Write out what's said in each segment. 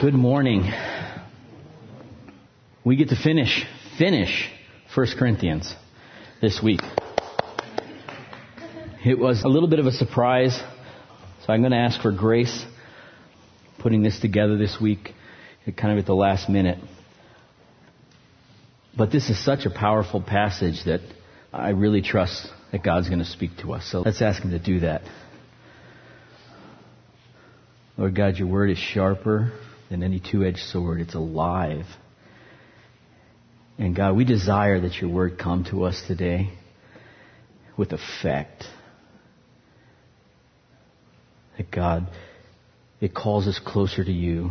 Good morning. We get to finish, finish 1 Corinthians this week. It was a little bit of a surprise, so I'm going to ask for grace putting this together this week, kind of at the last minute. But this is such a powerful passage that I really trust that God's going to speak to us. So let's ask Him to do that. Lord God, your word is sharper than any two edged sword, it's alive. And God, we desire that your word come to us today with effect. That God, it calls us closer to you.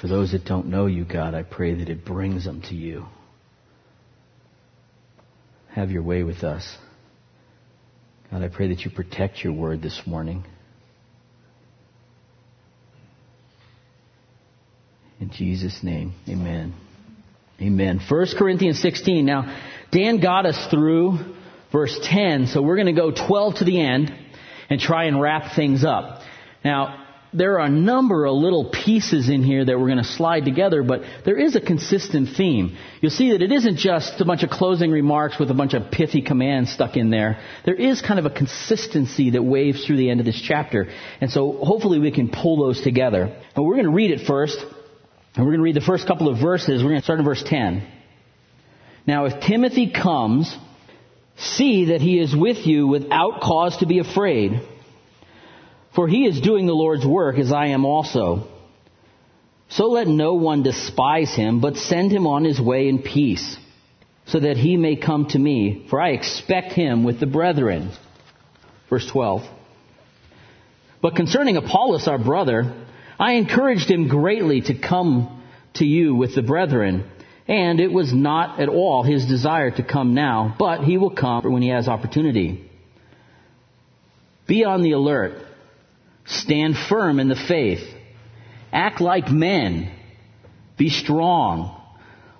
For those that don't know you, God, I pray that it brings them to you. Have your way with us. God, I pray that you protect your word this morning. In Jesus' name, amen. Amen. 1 Corinthians 16. Now, Dan got us through verse 10, so we're going to go 12 to the end and try and wrap things up. Now, there are a number of little pieces in here that we're going to slide together, but there is a consistent theme. You'll see that it isn't just a bunch of closing remarks with a bunch of pithy commands stuck in there. There is kind of a consistency that waves through the end of this chapter. And so hopefully we can pull those together. And we're going to read it first. And we're going to read the first couple of verses. We're going to start in verse 10. Now, if Timothy comes, see that he is with you without cause to be afraid. For he is doing the Lord's work as I am also. So let no one despise him, but send him on his way in peace, so that he may come to me, for I expect him with the brethren. Verse 12. But concerning Apollos, our brother, I encouraged him greatly to come to you with the brethren, and it was not at all his desire to come now, but he will come when he has opportunity. Be on the alert. Stand firm in the faith. Act like men. Be strong.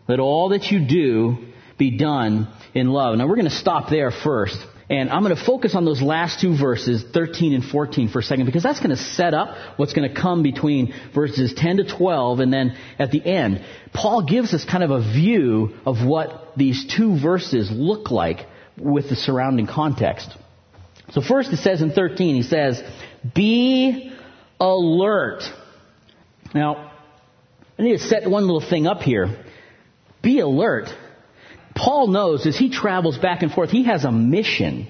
Let all that you do be done in love. Now we're going to stop there first. And I'm going to focus on those last two verses, 13 and 14 for a second, because that's going to set up what's going to come between verses 10 to 12 and then at the end. Paul gives us kind of a view of what these two verses look like with the surrounding context. So first it says in 13, he says, be alert. Now, I need to set one little thing up here. Be alert. Paul knows as he travels back and forth, he has a mission.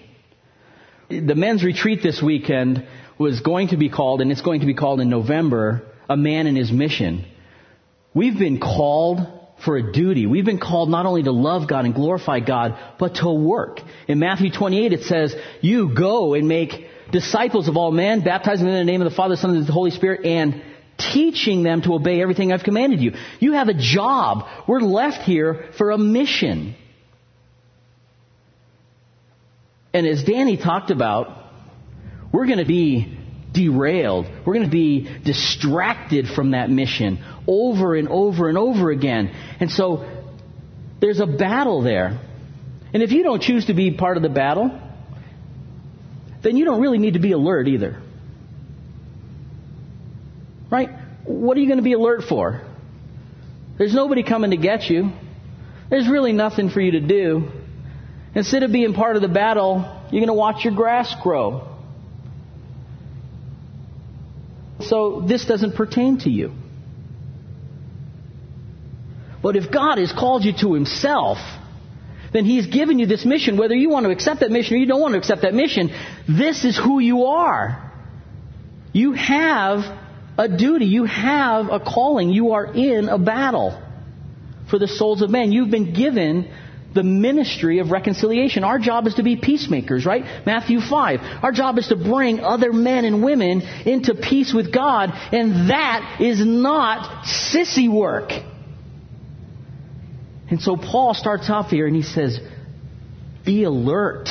The men's retreat this weekend was going to be called, and it's going to be called in November, A Man and His Mission. We've been called for a duty. We've been called not only to love God and glorify God, but to work. In Matthew 28 it says, you go and make disciples of all men, baptizing them in the name of the Father, Son, and the Holy Spirit, and teaching them to obey everything I've commanded you. You have a job. We're left here for a mission. And as Danny talked about, we're going to be derailed. We're going to be distracted from that mission over and over and over again. And so there's a battle there. And if you don't choose to be part of the battle, then you don't really need to be alert either. Right? What are you going to be alert for? There's nobody coming to get you. There's really nothing for you to do. Instead of being part of the battle, you're going to watch your grass grow. So this doesn't pertain to you. But if God has called you to Himself, then He's given you this mission. Whether you want to accept that mission or you don't want to accept that mission, this is who you are. You have a duty. You have a calling. You are in a battle for the souls of men. You've been given the ministry of reconciliation. Our job is to be peacemakers, right? Matthew 5. Our job is to bring other men and women into peace with God, and that is not sissy work. And so Paul starts off here and he says, Be alert.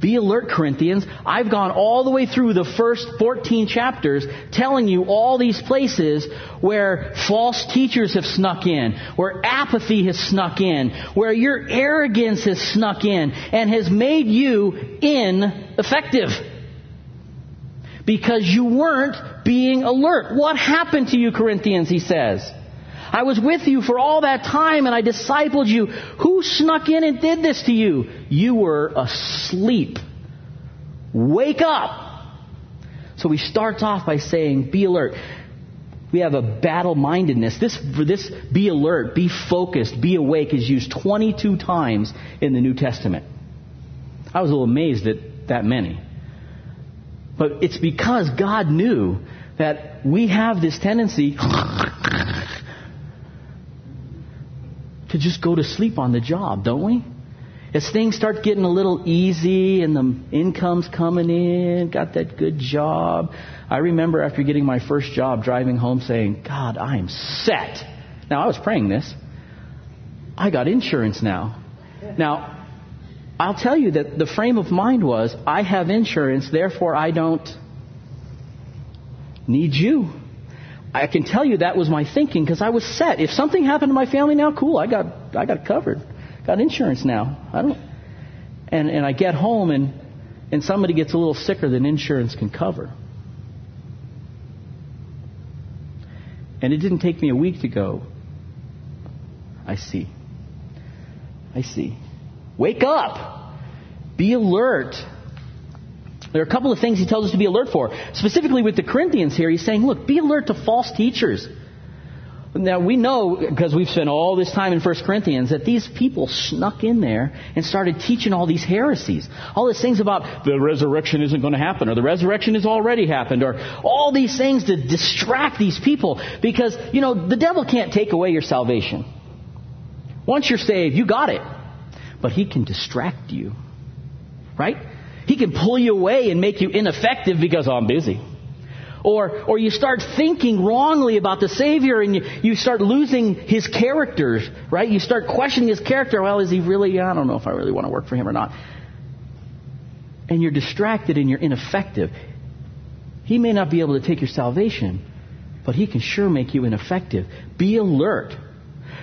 Be alert, Corinthians. I've gone all the way through the first 14 chapters telling you all these places where false teachers have snuck in, where apathy has snuck in, where your arrogance has snuck in and has made you ineffective. because you weren't being alert. What happened to you, Corinthians, he says? I was with you for all that time and I discipled you. Who snuck in and did this to you? You were asleep. Wake up. So he starts off by saying, be alert. We have a battle mindedness. This, for this, be alert, be focused, be awake is used 22 times in the New Testament. I was a little amazed at that many. But it's because God knew that we have this tendency to just go to sleep on the job, don't we? As things start getting a little easy and the income's coming in, got that good job. I remember after getting my first job driving home saying, God, I am set. Now, I was praying this. I got insurance now. Now, I'll tell you that the frame of mind was, I have insurance, therefore I don't need you. I can tell you that was my thinking because I was set. If something happened to my family now, cool, I got I got covered. Got insurance now. I don't and, and I get home and and somebody gets a little sicker than insurance can cover. And it didn't take me a week to go. I see. I see. Wake up. Be alert. There are a couple of things he tells us to be alert for. Specifically with the Corinthians here, he's saying, look, be alert to false teachers. Now we know, because we've spent all this time in 1 Corinthians, that these people snuck in there and started teaching all these heresies. All these things about the resurrection isn't going to happen, or the resurrection has already happened, or all these things to distract these people. Because, you know, the devil can't take away your salvation. Once you're saved, you got it. But he can distract you. Right? He can pull you away and make you ineffective because oh, I'm busy. Or, or you start thinking wrongly about the Savior and you, you start losing His characters, right? You start questioning His character. Well, is He really, I don't know if I really want to work for Him or not. And you're distracted and you're ineffective. He may not be able to take your salvation, but He can sure make you ineffective. Be alert.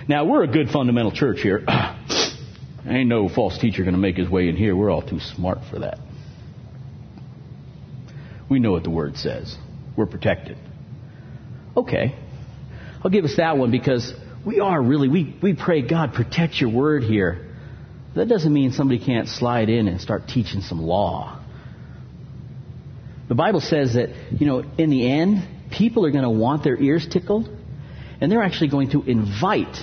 Now, we're a good fundamental church here. Ain't no false teacher going to make his way in here. We're all too smart for that. We know what the Word says. We're protected. Okay. I'll give us that one because we are really, we, we pray, God, protect your Word here. That doesn't mean somebody can't slide in and start teaching some law. The Bible says that, you know, in the end, people are going to want their ears tickled, and they're actually going to invite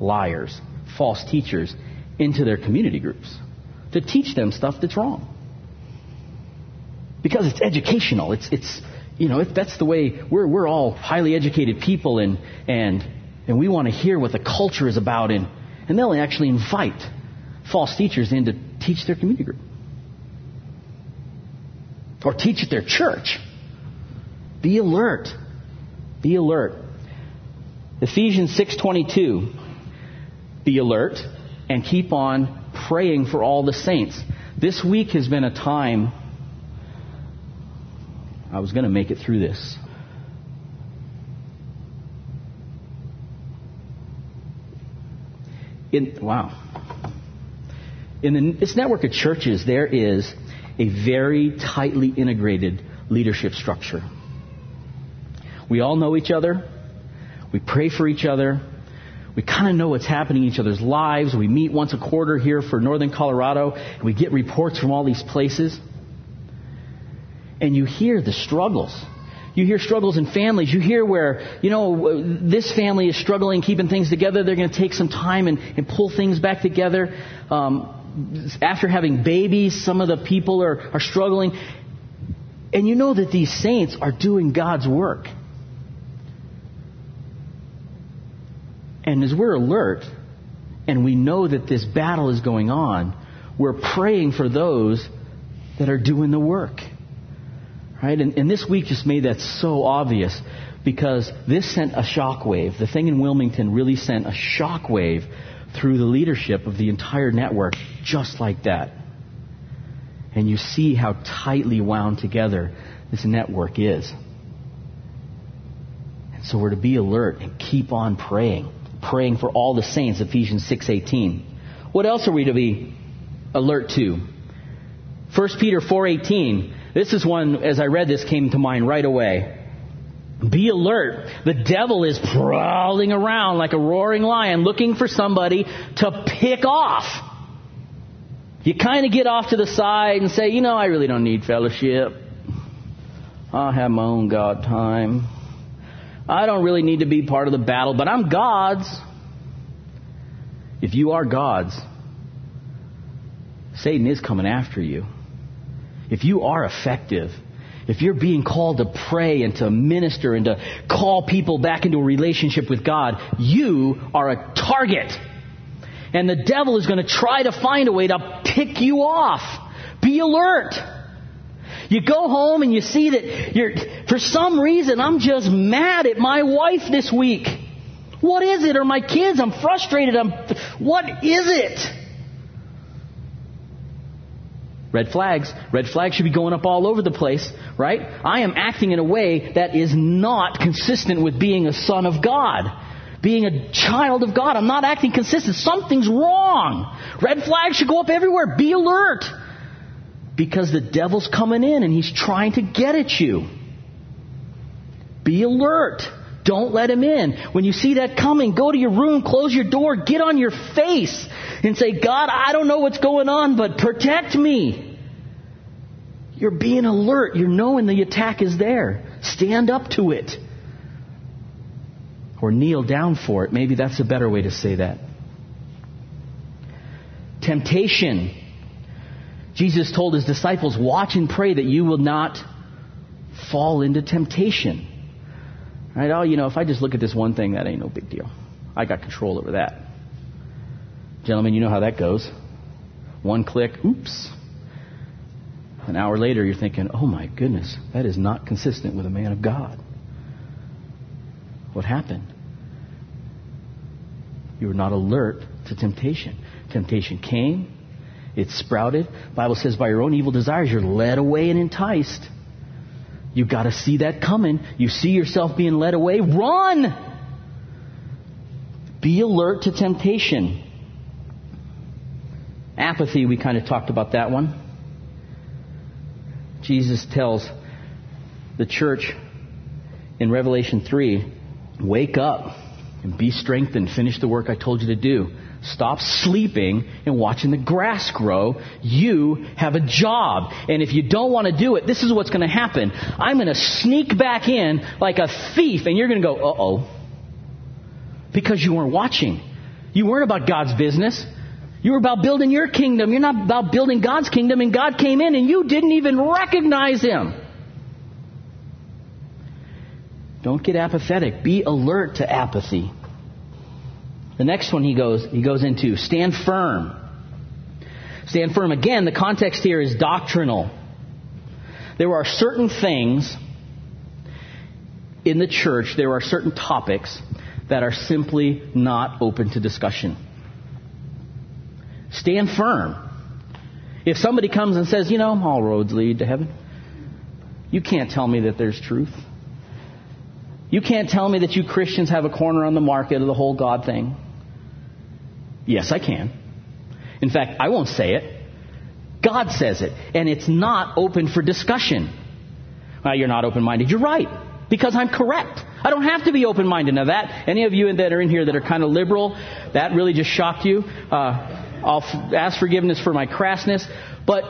liars, false teachers, into their community groups to teach them stuff that's wrong because it's educational. It's, it's you know, that's the way we're, we're all highly educated people and, and, and we want to hear what the culture is about and, and they'll actually invite false teachers in to teach their community group. Or teach at their church. Be alert. Be alert. Ephesians 6:22. Be alert and keep on praying for all the saints. This week has been a time I was going to make it through this. In, wow. In the, this network of churches, there is a very tightly integrated leadership structure. We all know each other. We pray for each other. We kind of know what's happening in each other's lives. We meet once a quarter here for Northern Colorado, and we get reports from all these places and you hear the struggles. You hear struggles in families. You hear where, you know, this family is struggling keeping things together. They're going to take some time and, and pull things back together. Um, after having babies, some of the people are, are struggling. And you know that these saints are doing God's work. And as we're alert and we know that this battle is going on, we're praying for those that are doing the work. Right? And, and this week just made that so obvious because this sent a shockwave. The thing in Wilmington really sent a shockwave through the leadership of the entire network, just like that. And you see how tightly wound together this network is. And so we're to be alert and keep on praying, praying for all the saints, Ephesians 6:18. What else are we to be alert to? 1 Peter 4:18 This is one, as I read this, came to mind right away. Be alert. The devil is prowling around like a roaring lion looking for somebody to pick off. You kind of get off to the side and say, you know, I really don't need fellowship. I'll have my own God time. I don't really need to be part of the battle, but I'm God's. If you are God's, Satan is coming after you. If you are effective, if you're being called to pray and to minister and to call people back into a relationship with God, you are a target. And the devil is going to try to find a way to pick you off. Be alert. You go home and you see that you're, for some reason, I'm just mad at my wife this week. What is it? Or my kids? I'm frustrated. I'm, what is it? Red flags. Red flags should be going up all over the place, right? I am acting in a way that is not consistent with being a son of God. Being a child of God. I'm not acting consistent. Something's wrong. Red flags should go up everywhere. Be alert. Because the devil's coming in and he's trying to get at you. Be alert. Don't let him in. When you see that coming, go to your room, close your door, get on your face, and say, God, I don't know what's going on, but protect me. You're being alert. You're knowing the attack is there. Stand up to it. Or kneel down for it. Maybe that's a better way to say that. Temptation. Jesus told his disciples, watch and pray that you will not fall into temptation. Right? Oh, you know, if I just look at this one thing, that ain't no big deal. I got control over that. Gentlemen, you know how that goes. One click, oops. An hour later, you're thinking, oh my goodness, that is not consistent with a man of God. What happened? You were not alert to temptation. Temptation came, it sprouted. Bible says by your own evil desires, you're led away and enticed. You've got to see that coming. You see yourself being led away, run! Be alert to temptation. Apathy, we kind of talked about that one. Jesus tells the church in Revelation 3 wake up and be strengthened, finish the work I told you to do. Stop sleeping and watching the grass grow. You have a job. And if you don't want to do it, this is what's going to happen. I'm going to sneak back in like a thief and you're going to go, uh oh. Because you weren't watching. You weren't about God's business. You were about building your kingdom. You're not about building God's kingdom. And God came in and you didn't even recognize Him. Don't get apathetic. Be alert to apathy. The next one he goes, he goes into stand firm. Stand firm. Again, the context here is doctrinal. There are certain things in the church, there are certain topics that are simply not open to discussion. Stand firm. If somebody comes and says, you know, all roads lead to heaven, you can't tell me that there's truth. You can't tell me that you Christians have a corner on the market of the whole God thing. Yes, I can. In fact, I won't say it. God says it. And it's not open for discussion. Well, you're not open minded. You're right. Because I'm correct. I don't have to be open minded. Now, that, any of you that are in here that are kind of liberal, that really just shocked you. Uh, I'll f- ask forgiveness for my crassness. But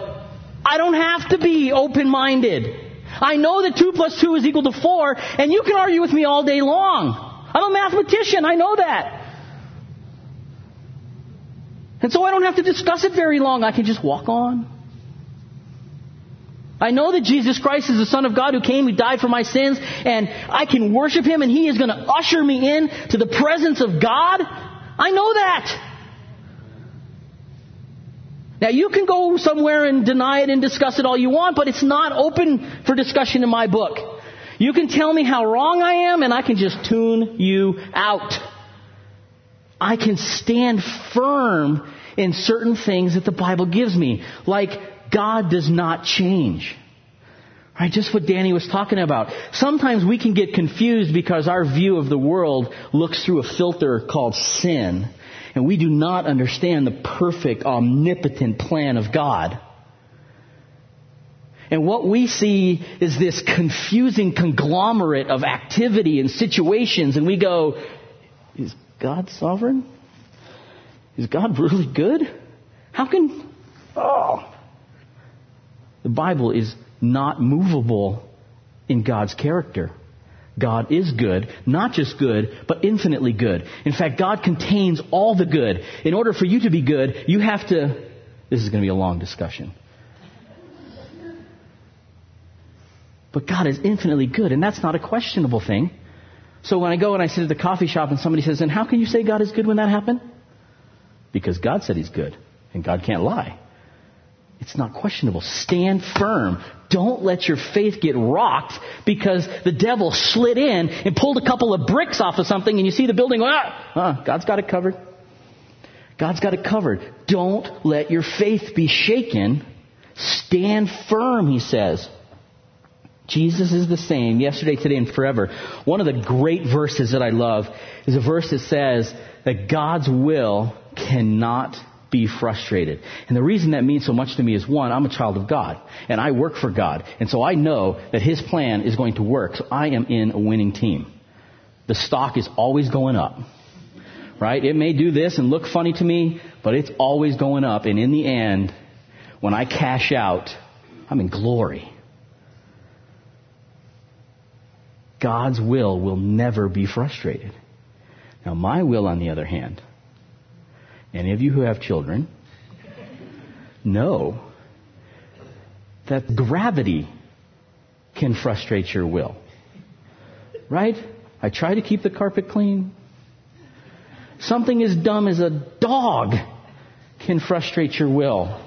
I don't have to be open minded. I know that 2 plus 2 is equal to 4, and you can argue with me all day long. I'm a mathematician. I know that. And so I don't have to discuss it very long. I can just walk on. I know that Jesus Christ is the Son of God who came, who died for my sins, and I can worship Him and He is going to usher me in to the presence of God. I know that. Now you can go somewhere and deny it and discuss it all you want, but it's not open for discussion in my book. You can tell me how wrong I am and I can just tune you out. I can stand firm in certain things that the Bible gives me. Like, God does not change. Right? Just what Danny was talking about. Sometimes we can get confused because our view of the world looks through a filter called sin. And we do not understand the perfect, omnipotent plan of God. And what we see is this confusing conglomerate of activity and situations, and we go, is God sovereign? Is God really good? How can, oh. The Bible is not movable in God's character. God is good, not just good, but infinitely good. In fact, God contains all the good. In order for you to be good, you have to, this is going to be a long discussion. But God is infinitely good, and that's not a questionable thing. So when I go and I sit at the coffee shop and somebody says, and how can you say God is good when that happened? Because God said He's good, and God can't lie. It's not questionable. Stand firm. Don't let your faith get rocked because the devil slid in and pulled a couple of bricks off of something and you see the building, ah, ah God's got it covered. God's got it covered. Don't let your faith be shaken. Stand firm, he says. Jesus is the same yesterday, today, and forever. One of the great verses that I love is a verse that says that God's will cannot be frustrated. And the reason that means so much to me is one, I'm a child of God, and I work for God, and so I know that His plan is going to work, so I am in a winning team. The stock is always going up. Right? It may do this and look funny to me, but it's always going up, and in the end, when I cash out, I'm in glory. God's will will never be frustrated. Now, my will, on the other hand, any of you who have children know that gravity can frustrate your will. Right? I try to keep the carpet clean. Something as dumb as a dog can frustrate your will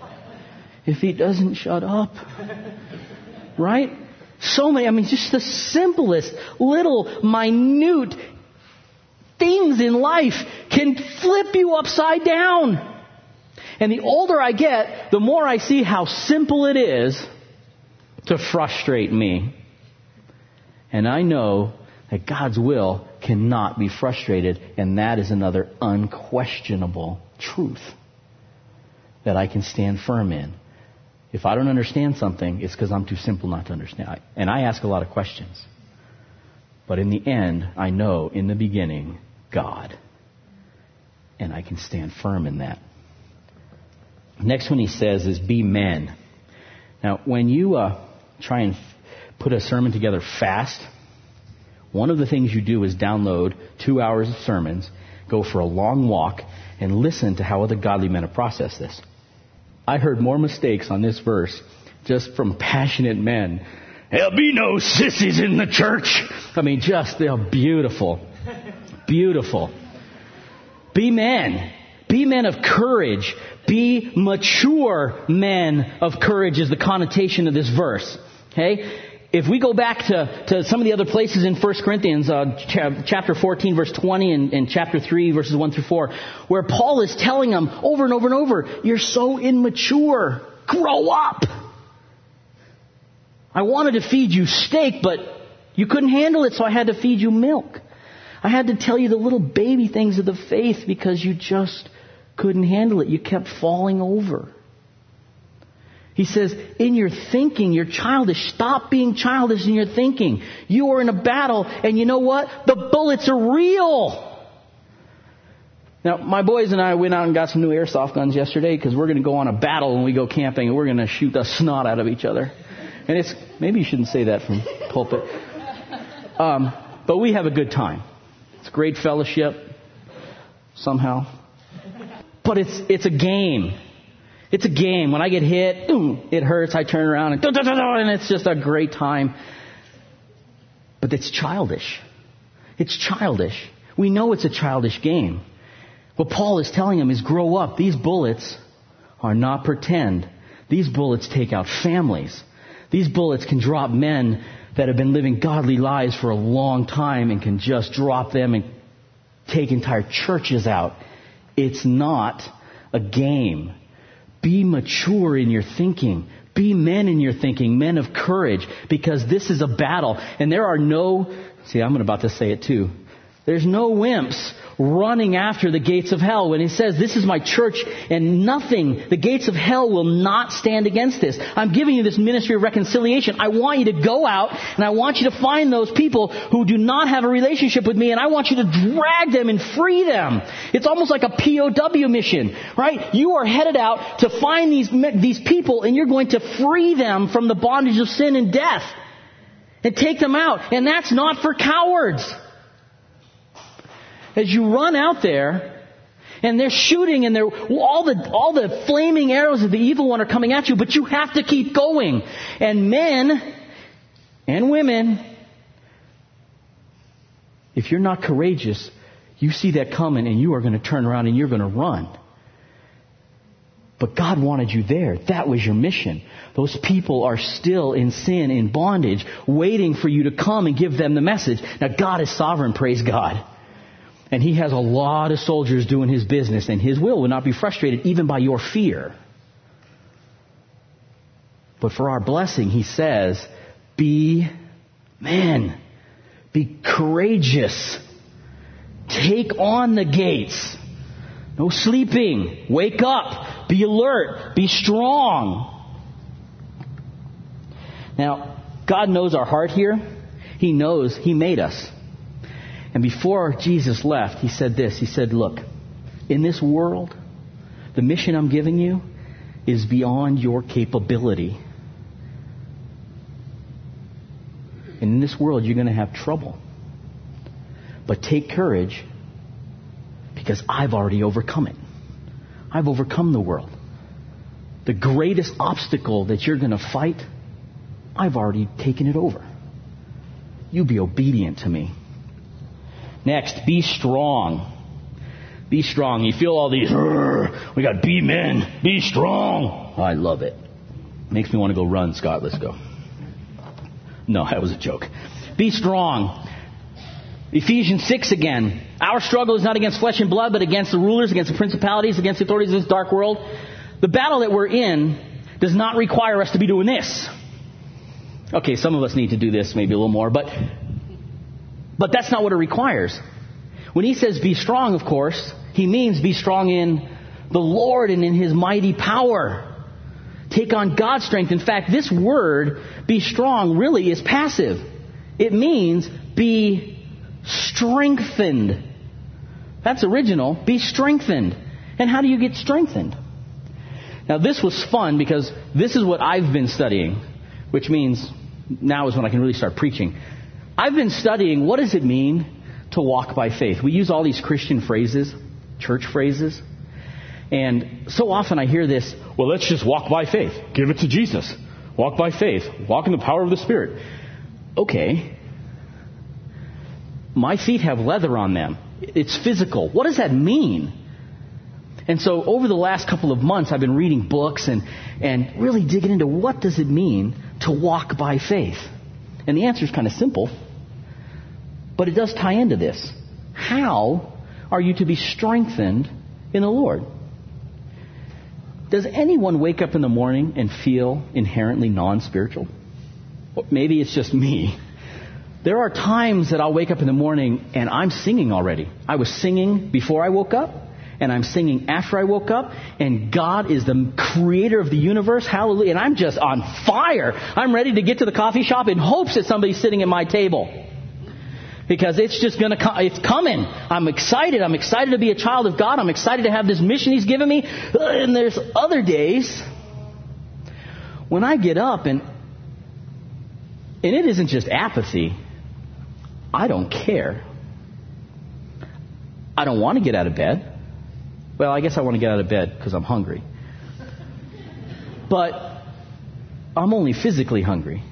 if he doesn't shut up. Right? So many, I mean, just the simplest, little, minute things in life can flip you upside down. And the older I get, the more I see how simple it is to frustrate me. And I know that God's will cannot be frustrated, and that is another unquestionable truth that I can stand firm in. If I don't understand something, it's because I'm too simple not to understand. And I ask a lot of questions. But in the end, I know in the beginning, God. And I can stand firm in that. Next one he says is be men. Now, when you uh, try and put a sermon together fast, one of the things you do is download two hours of sermons, go for a long walk, and listen to how other godly men have processed this. I heard more mistakes on this verse just from passionate men. There'll be no sissies in the church. I mean, just, they're beautiful. Beautiful. Be men. Be men of courage. Be mature men of courage is the connotation of this verse. Okay? if we go back to, to some of the other places in 1 Corinthians, uh, chapter 14, verse 20, and, and, chapter 3, verses 1 through 4, where Paul is telling them over and over and over, you're so immature. Grow up. I wanted to feed you steak, but you couldn't handle it, so I had to feed you milk. I had to tell you the little baby things of the faith because you just couldn't handle it. You kept falling over. He says, in your thinking, you're childish. Stop being childish in your thinking. You are in a battle, and you know what? The bullets are real. Now, my boys and I went out and got some new airsoft guns yesterday because we're going to go on a battle when we go camping, and we're going to shoot the snot out of each other. And it's maybe you shouldn't say that from pulpit, um, but we have a good time. It's great fellowship somehow, but it's it's a game. It's a game. When I get hit, it hurts. I turn around and, and it's just a great time. But it's childish. It's childish. We know it's a childish game. What Paul is telling them is grow up. These bullets are not pretend. These bullets take out families. These bullets can drop men that have been living godly lives for a long time and can just drop them and take entire churches out. It's not a game. Be mature in your thinking. Be men in your thinking, men of courage, because this is a battle. And there are no, see, I'm about to say it too. There's no wimps running after the gates of hell when he says, this is my church and nothing, the gates of hell will not stand against this. I'm giving you this ministry of reconciliation. I want you to go out and I want you to find those people who do not have a relationship with me and I want you to drag them and free them. It's almost like a POW mission, right? You are headed out to find these, these people and you're going to free them from the bondage of sin and death and take them out. And that's not for cowards as you run out there and they're shooting and they're all the all the flaming arrows of the evil one are coming at you, but you have to keep going. And men and women, if you're not courageous, you see that coming and you are going to turn around and you're going to run. But God wanted you there. That was your mission. Those people are still in sin, in bondage, waiting for you to come and give them the message. Now God is sovereign, praise God. And he has a lot of soldiers doing his business, and his will will not be frustrated even by your fear. But for our blessing, he says, be men. Be courageous. Take on the gates. No sleeping. Wake up. Be alert. Be strong. Now, God knows our heart here. He knows He made us. And before Jesus left, he said this. He said, Look, in this world, the mission I'm giving you is beyond your capability. And in this world, you're going to have trouble. But take courage because I've already overcome it. I've overcome the world. The greatest obstacle that you're going to fight, I've already taken it over. You be obedient to me. Next, be strong. Be strong. You feel all these, we got be men, be strong. Oh, I love it. Makes me want to go run, Scott. Let's go. No, that was a joke. Be strong. Ephesians 6 again. Our struggle is not against flesh and blood, but against the rulers, against the principalities, against the authorities of this dark world. The battle that we're in does not require us to be doing this. Okay, some of us need to do this maybe a little more, but but that's not what it requires. When he says be strong, of course, he means be strong in the Lord and in his mighty power. Take on God's strength. In fact, this word, be strong, really is passive. It means be strengthened. That's original. Be strengthened. And how do you get strengthened? Now, this was fun because this is what I've been studying, which means now is when I can really start preaching. I've been studying what does it mean to walk by faith. We use all these Christian phrases, church phrases, and so often I hear this, well, let's just walk by faith. Give it to Jesus. Walk by faith. Walk in the power of the Spirit. Okay. My feet have leather on them. It's physical. What does that mean? And so over the last couple of months, I've been reading books and, and really digging into what does it mean to walk by faith. And the answer is kind of simple. But it does tie into this. How are you to be strengthened in the Lord? Does anyone wake up in the morning and feel inherently non spiritual? Maybe it's just me. There are times that I'll wake up in the morning and I'm singing already. I was singing before I woke up, and I'm singing after I woke up, and God is the creator of the universe. Hallelujah. And I'm just on fire. I'm ready to get to the coffee shop in hopes that somebody's sitting at my table because it's just going to come. It's coming. I'm excited. I'm excited to be a child of God. I'm excited to have this mission He's given me. Uh, and there's other days when I get up and and it isn't just apathy. I don't care. I don't want to get out of bed. Well, I guess I want to get out of bed because I'm hungry. But I'm only physically hungry.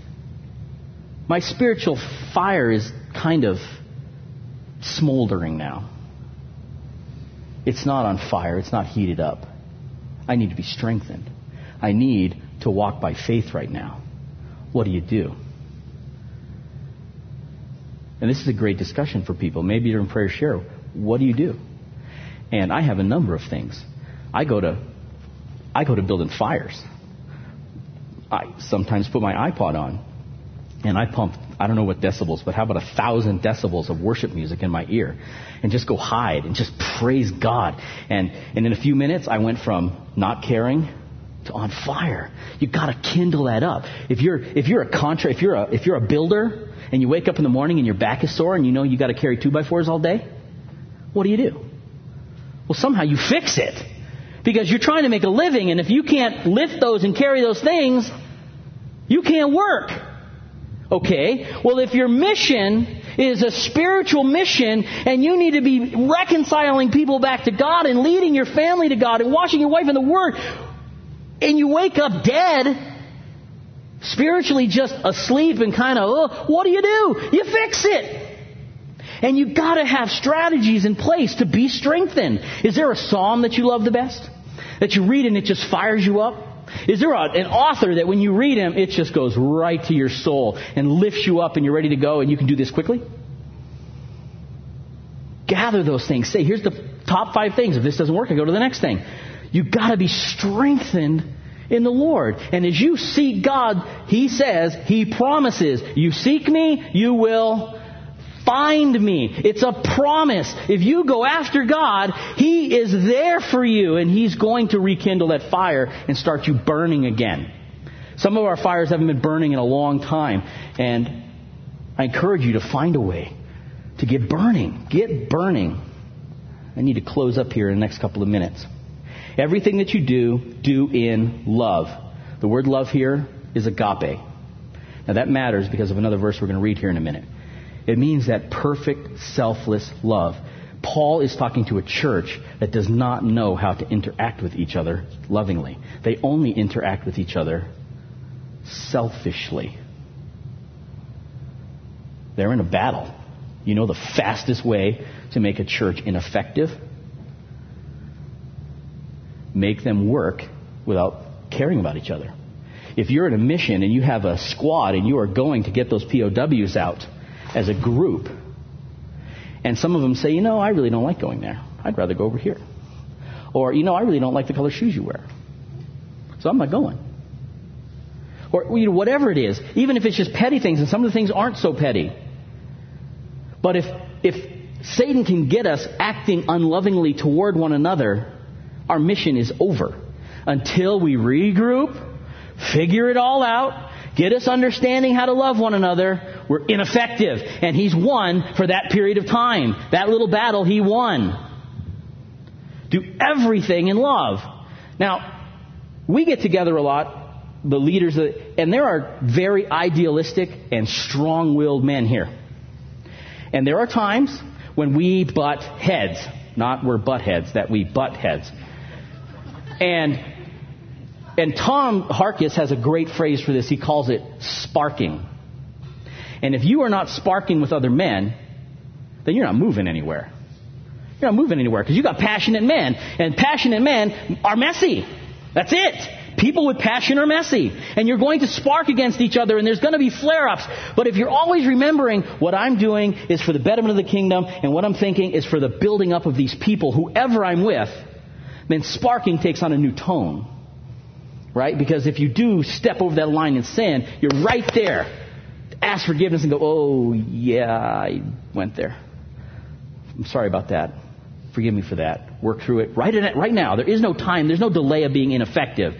My spiritual fire is kind of smoldering now. It's not on fire, it's not heated up. I need to be strengthened. I need to walk by faith right now. What do you do? And this is a great discussion for people. Maybe you're in prayer share. What do you do? And I have a number of things. I go to I go to building fires. I sometimes put my iPod on and I pump I don't know what decibels, but how about a thousand decibels of worship music in my ear and just go hide and just praise God. And, and in a few minutes, I went from not caring to on fire. You've gotta kindle that up. If you're, if you're a contra, if you're a, if you're a builder and you wake up in the morning and your back is sore and you know you gotta carry two by fours all day, what do you do? Well, somehow you fix it. Because you're trying to make a living, and if you can't lift those and carry those things, you can't work. Okay? Well, if your mission is a spiritual mission and you need to be reconciling people back to God and leading your family to God and washing your wife in the Word, and you wake up dead, spiritually just asleep and kind of, oh, what do you do? You fix it. And you've got to have strategies in place to be strengthened. Is there a psalm that you love the best? That you read and it just fires you up? Is there a, an author that when you read him, it just goes right to your soul and lifts you up and you're ready to go and you can do this quickly? Gather those things. Say, here's the top five things. If this doesn't work, I go to the next thing. You've got to be strengthened in the Lord. And as you seek God, He says, He promises, you seek me, you will find me. It's a promise. If you go after God, He is there for you and He's going to rekindle that fire and start you burning again. Some of our fires haven't been burning in a long time and I encourage you to find a way to get burning. Get burning. I need to close up here in the next couple of minutes. Everything that you do, do in love. The word love here is agape. Now that matters because of another verse we're going to read here in a minute. It means that perfect, selfless love. Paul is talking to a church that does not know how to interact with each other lovingly. They only interact with each other selfishly. They're in a battle. You know the fastest way to make a church ineffective? Make them work without caring about each other. If you're in a mission and you have a squad and you are going to get those POWs out, as a group. And some of them say, you know, I really don't like going there. I'd rather go over here. Or, you know, I really don't like the color shoes you wear. So I'm not going. Or, you know, whatever it is, even if it's just petty things, and some of the things aren't so petty. But if, if Satan can get us acting unlovingly toward one another, our mission is over. Until we regroup, figure it all out, get us understanding how to love one another, we're ineffective. And he's won for that period of time. That little battle, he won. Do everything in love. Now, we get together a lot, the leaders, uh, and there are very idealistic and strong willed men here. And there are times when we butt heads. Not we're butt heads, that we butt heads. And and Tom Harkis has a great phrase for this. He calls it sparking. And if you are not sparking with other men, then you're not moving anywhere. You're not moving anywhere because you've got passionate men. And passionate men are messy. That's it. People with passion are messy. And you're going to spark against each other and there's going to be flare ups. But if you're always remembering what I'm doing is for the betterment of the kingdom and what I'm thinking is for the building up of these people, whoever I'm with, then sparking takes on a new tone. Right? Because if you do step over that line in sin, you're right there ask forgiveness and go, oh, yeah, I went there. I'm sorry about that. Forgive me for that. Work through it right, in, right now. There is no time. There's no delay of being ineffective.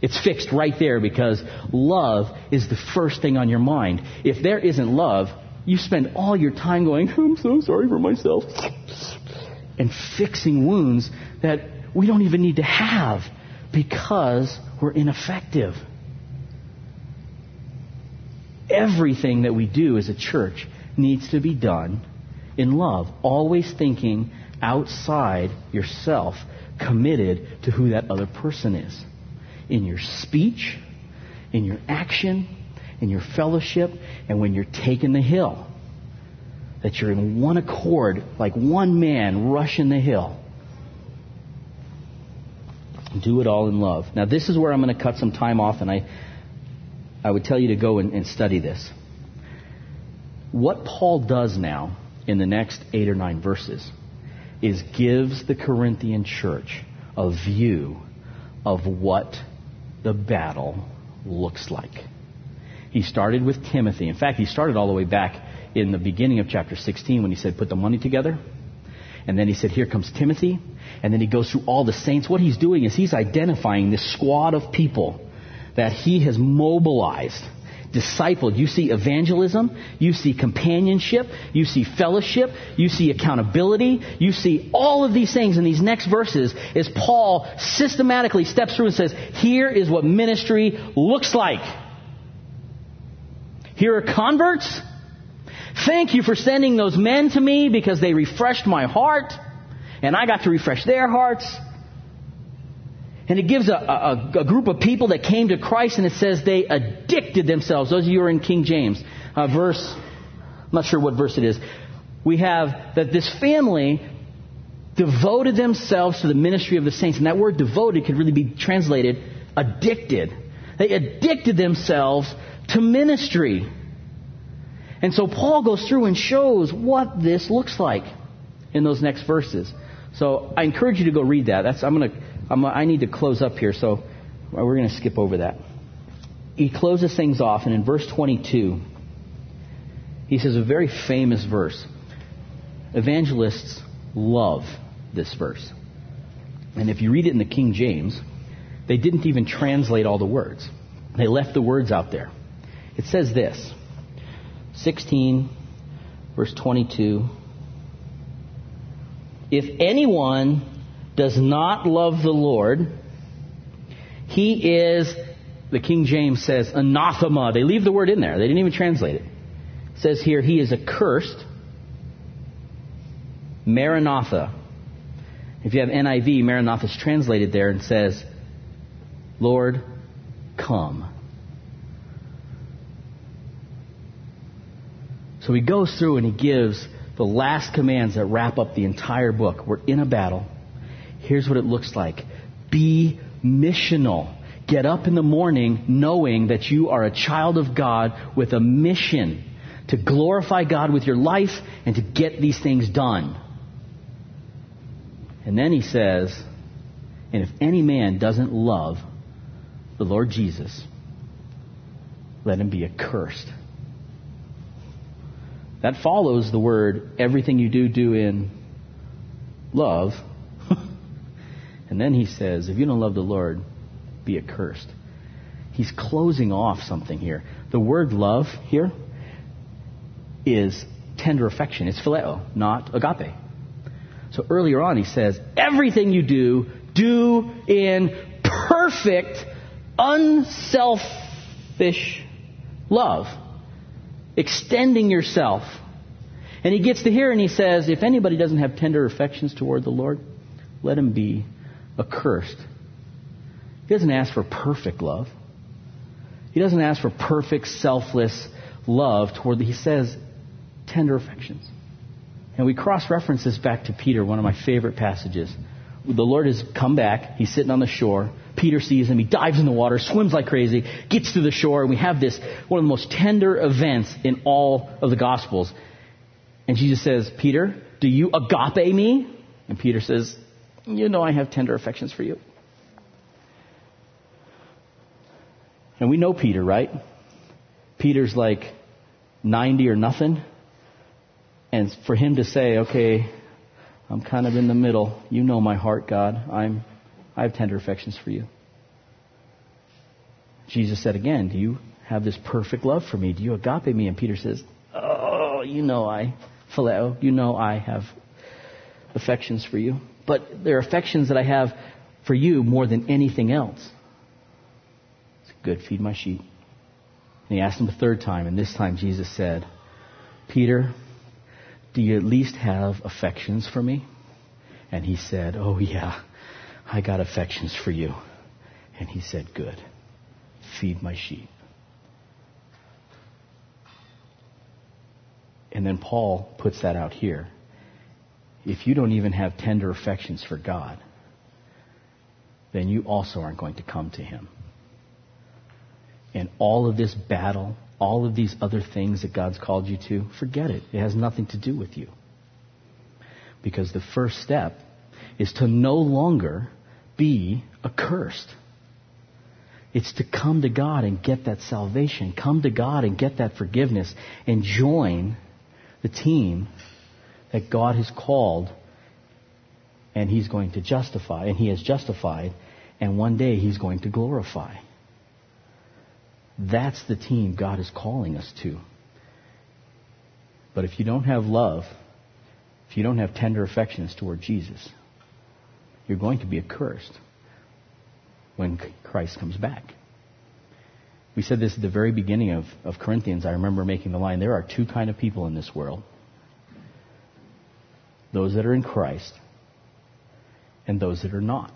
It's fixed right there because love is the first thing on your mind. If there isn't love, you spend all your time going, I'm so sorry for myself, and fixing wounds that we don't even need to have because we're ineffective everything that we do as a church needs to be done in love, always thinking outside yourself, committed to who that other person is. In your speech, in your action, in your fellowship, and when you're taking the hill. That you're in one accord, like one man rushing the hill. Do it all in love. Now, this is where I'm going to cut some time off, and I I would tell you to go and, and study this. What Paul does now in the next eight or nine verses is gives the Corinthian church a view of what the battle looks like. He started with Timothy. In fact, he started all the way back in the beginning of chapter 16 when he said, put the money together. And then he said, here comes Timothy. And then he goes through all the saints. What he's doing is he's identifying this squad of people that he has mobilized discipled. You see evangelism, you see companionship, you see fellowship, you see accountability, you see all of these things in these next verses as Paul systematically steps through and says, here is what ministry looks like. Here are converts. Thank you for sending those men to me because they refreshed my heart and I got to refresh their hearts. And it gives a, a, a, group of people that came to Christ, and it says they addicted themselves. Those of you who are in King James, uh, verse, I'm not sure what verse it is. We have that this family devoted themselves to the ministry of the saints. And that word devoted could really be translated addicted. They addicted themselves to ministry. And so Paul goes through and shows what this looks like in those next verses. So I encourage you to go read that. That's, I'm to I'm, i need to close up here, so we're going to skip over that. He closes things off, and in verse 22, he says a very famous verse. Evangelists love this verse. And if you read it in the King James, they didn't even translate all the words. They left the words out there. It says this 16, verse 22. If anyone does not love the Lord, he is, the King James says, anathema. They leave the word in there. They didn't even translate it. It says here, he is accursed. Maranatha. If you have NIV, Maranatha is translated there and says, Lord, come. So he goes through and he gives the last commands that wrap up the entire book. We're in a battle. Here's what it looks like be missional. Get up in the morning knowing that you are a child of God with a mission to glorify God with your life and to get these things done. And then he says, and if any man doesn't love the Lord Jesus, let him be accursed. That follows the word, everything you do, do in love. And then he says, if you don't love the Lord, be accursed. He's closing off something here. The word love here is tender affection. It's phileo, not agape. So earlier on he says, everything you do, do in perfect, unselfish love. Extending yourself. And he gets to here and he says, if anybody doesn't have tender affections toward the Lord, let him be accursed. He doesn't ask for perfect love. He doesn't ask for perfect, selfless love toward the, he says tender affections. And we cross reference this back to Peter, one of my favorite passages. The Lord has come back. He's sitting on the shore. Peter sees him. He dives in the water, swims like crazy, gets to the shore, and we have this one of the most tender events in all of the Gospels. And Jesus says, Peter, do you agape me? And Peter says, you know I have tender affections for you. And we know Peter, right? Peter's like 90 or nothing. And for him to say, okay, I'm kind of in the middle. You know my heart, God. I'm, I have tender affections for you. Jesus said again, do you have this perfect love for me? Do you agape me? And Peter says, oh, you know I, phileo, you know I have affections for you but there are affections that I have for you more than anything else. It's good, feed my sheep. And he asked him a third time, and this time Jesus said, Peter, do you at least have affections for me? And he said, Oh, yeah, I got affections for you. And he said, Good, feed my sheep. And then Paul puts that out here if you don't even have tender affections for God, then you also aren't going to come to Him. And all of this battle, all of these other things that God's called you to, forget it. It has nothing to do with you. Because the first step is to no longer be accursed. It's to come to God and get that salvation. Come to God and get that forgiveness and join the team that God has called and He's going to justify, and He has justified, and one day He's going to glorify. That's the team God is calling us to. But if you don't have love, if you don't have tender affections toward Jesus, you're going to be accursed when Christ comes back. We said this at the very beginning of, of Corinthians. I remember making the line there are two kind of people in this world those that are in Christ and those that are not.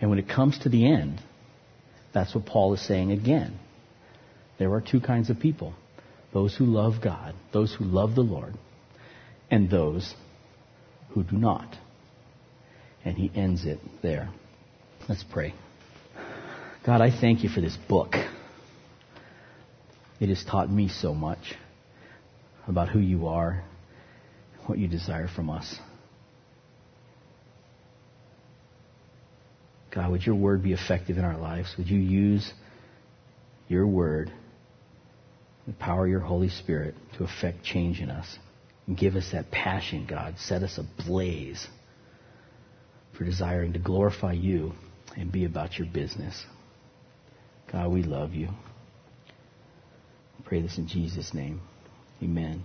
And when it comes to the end, that's what Paul is saying again. There are two kinds of people those who love God, those who love the Lord, and those who do not. And he ends it there. Let's pray. God, I thank you for this book. It has taught me so much about who you are, what you desire from us. God, would your word be effective in our lives? Would you use your word, the power of your Holy Spirit, to effect change in us? And give us that passion, God. Set us ablaze for desiring to glorify you and be about your business. God, we love you. I pray this in Jesus' name. Amen.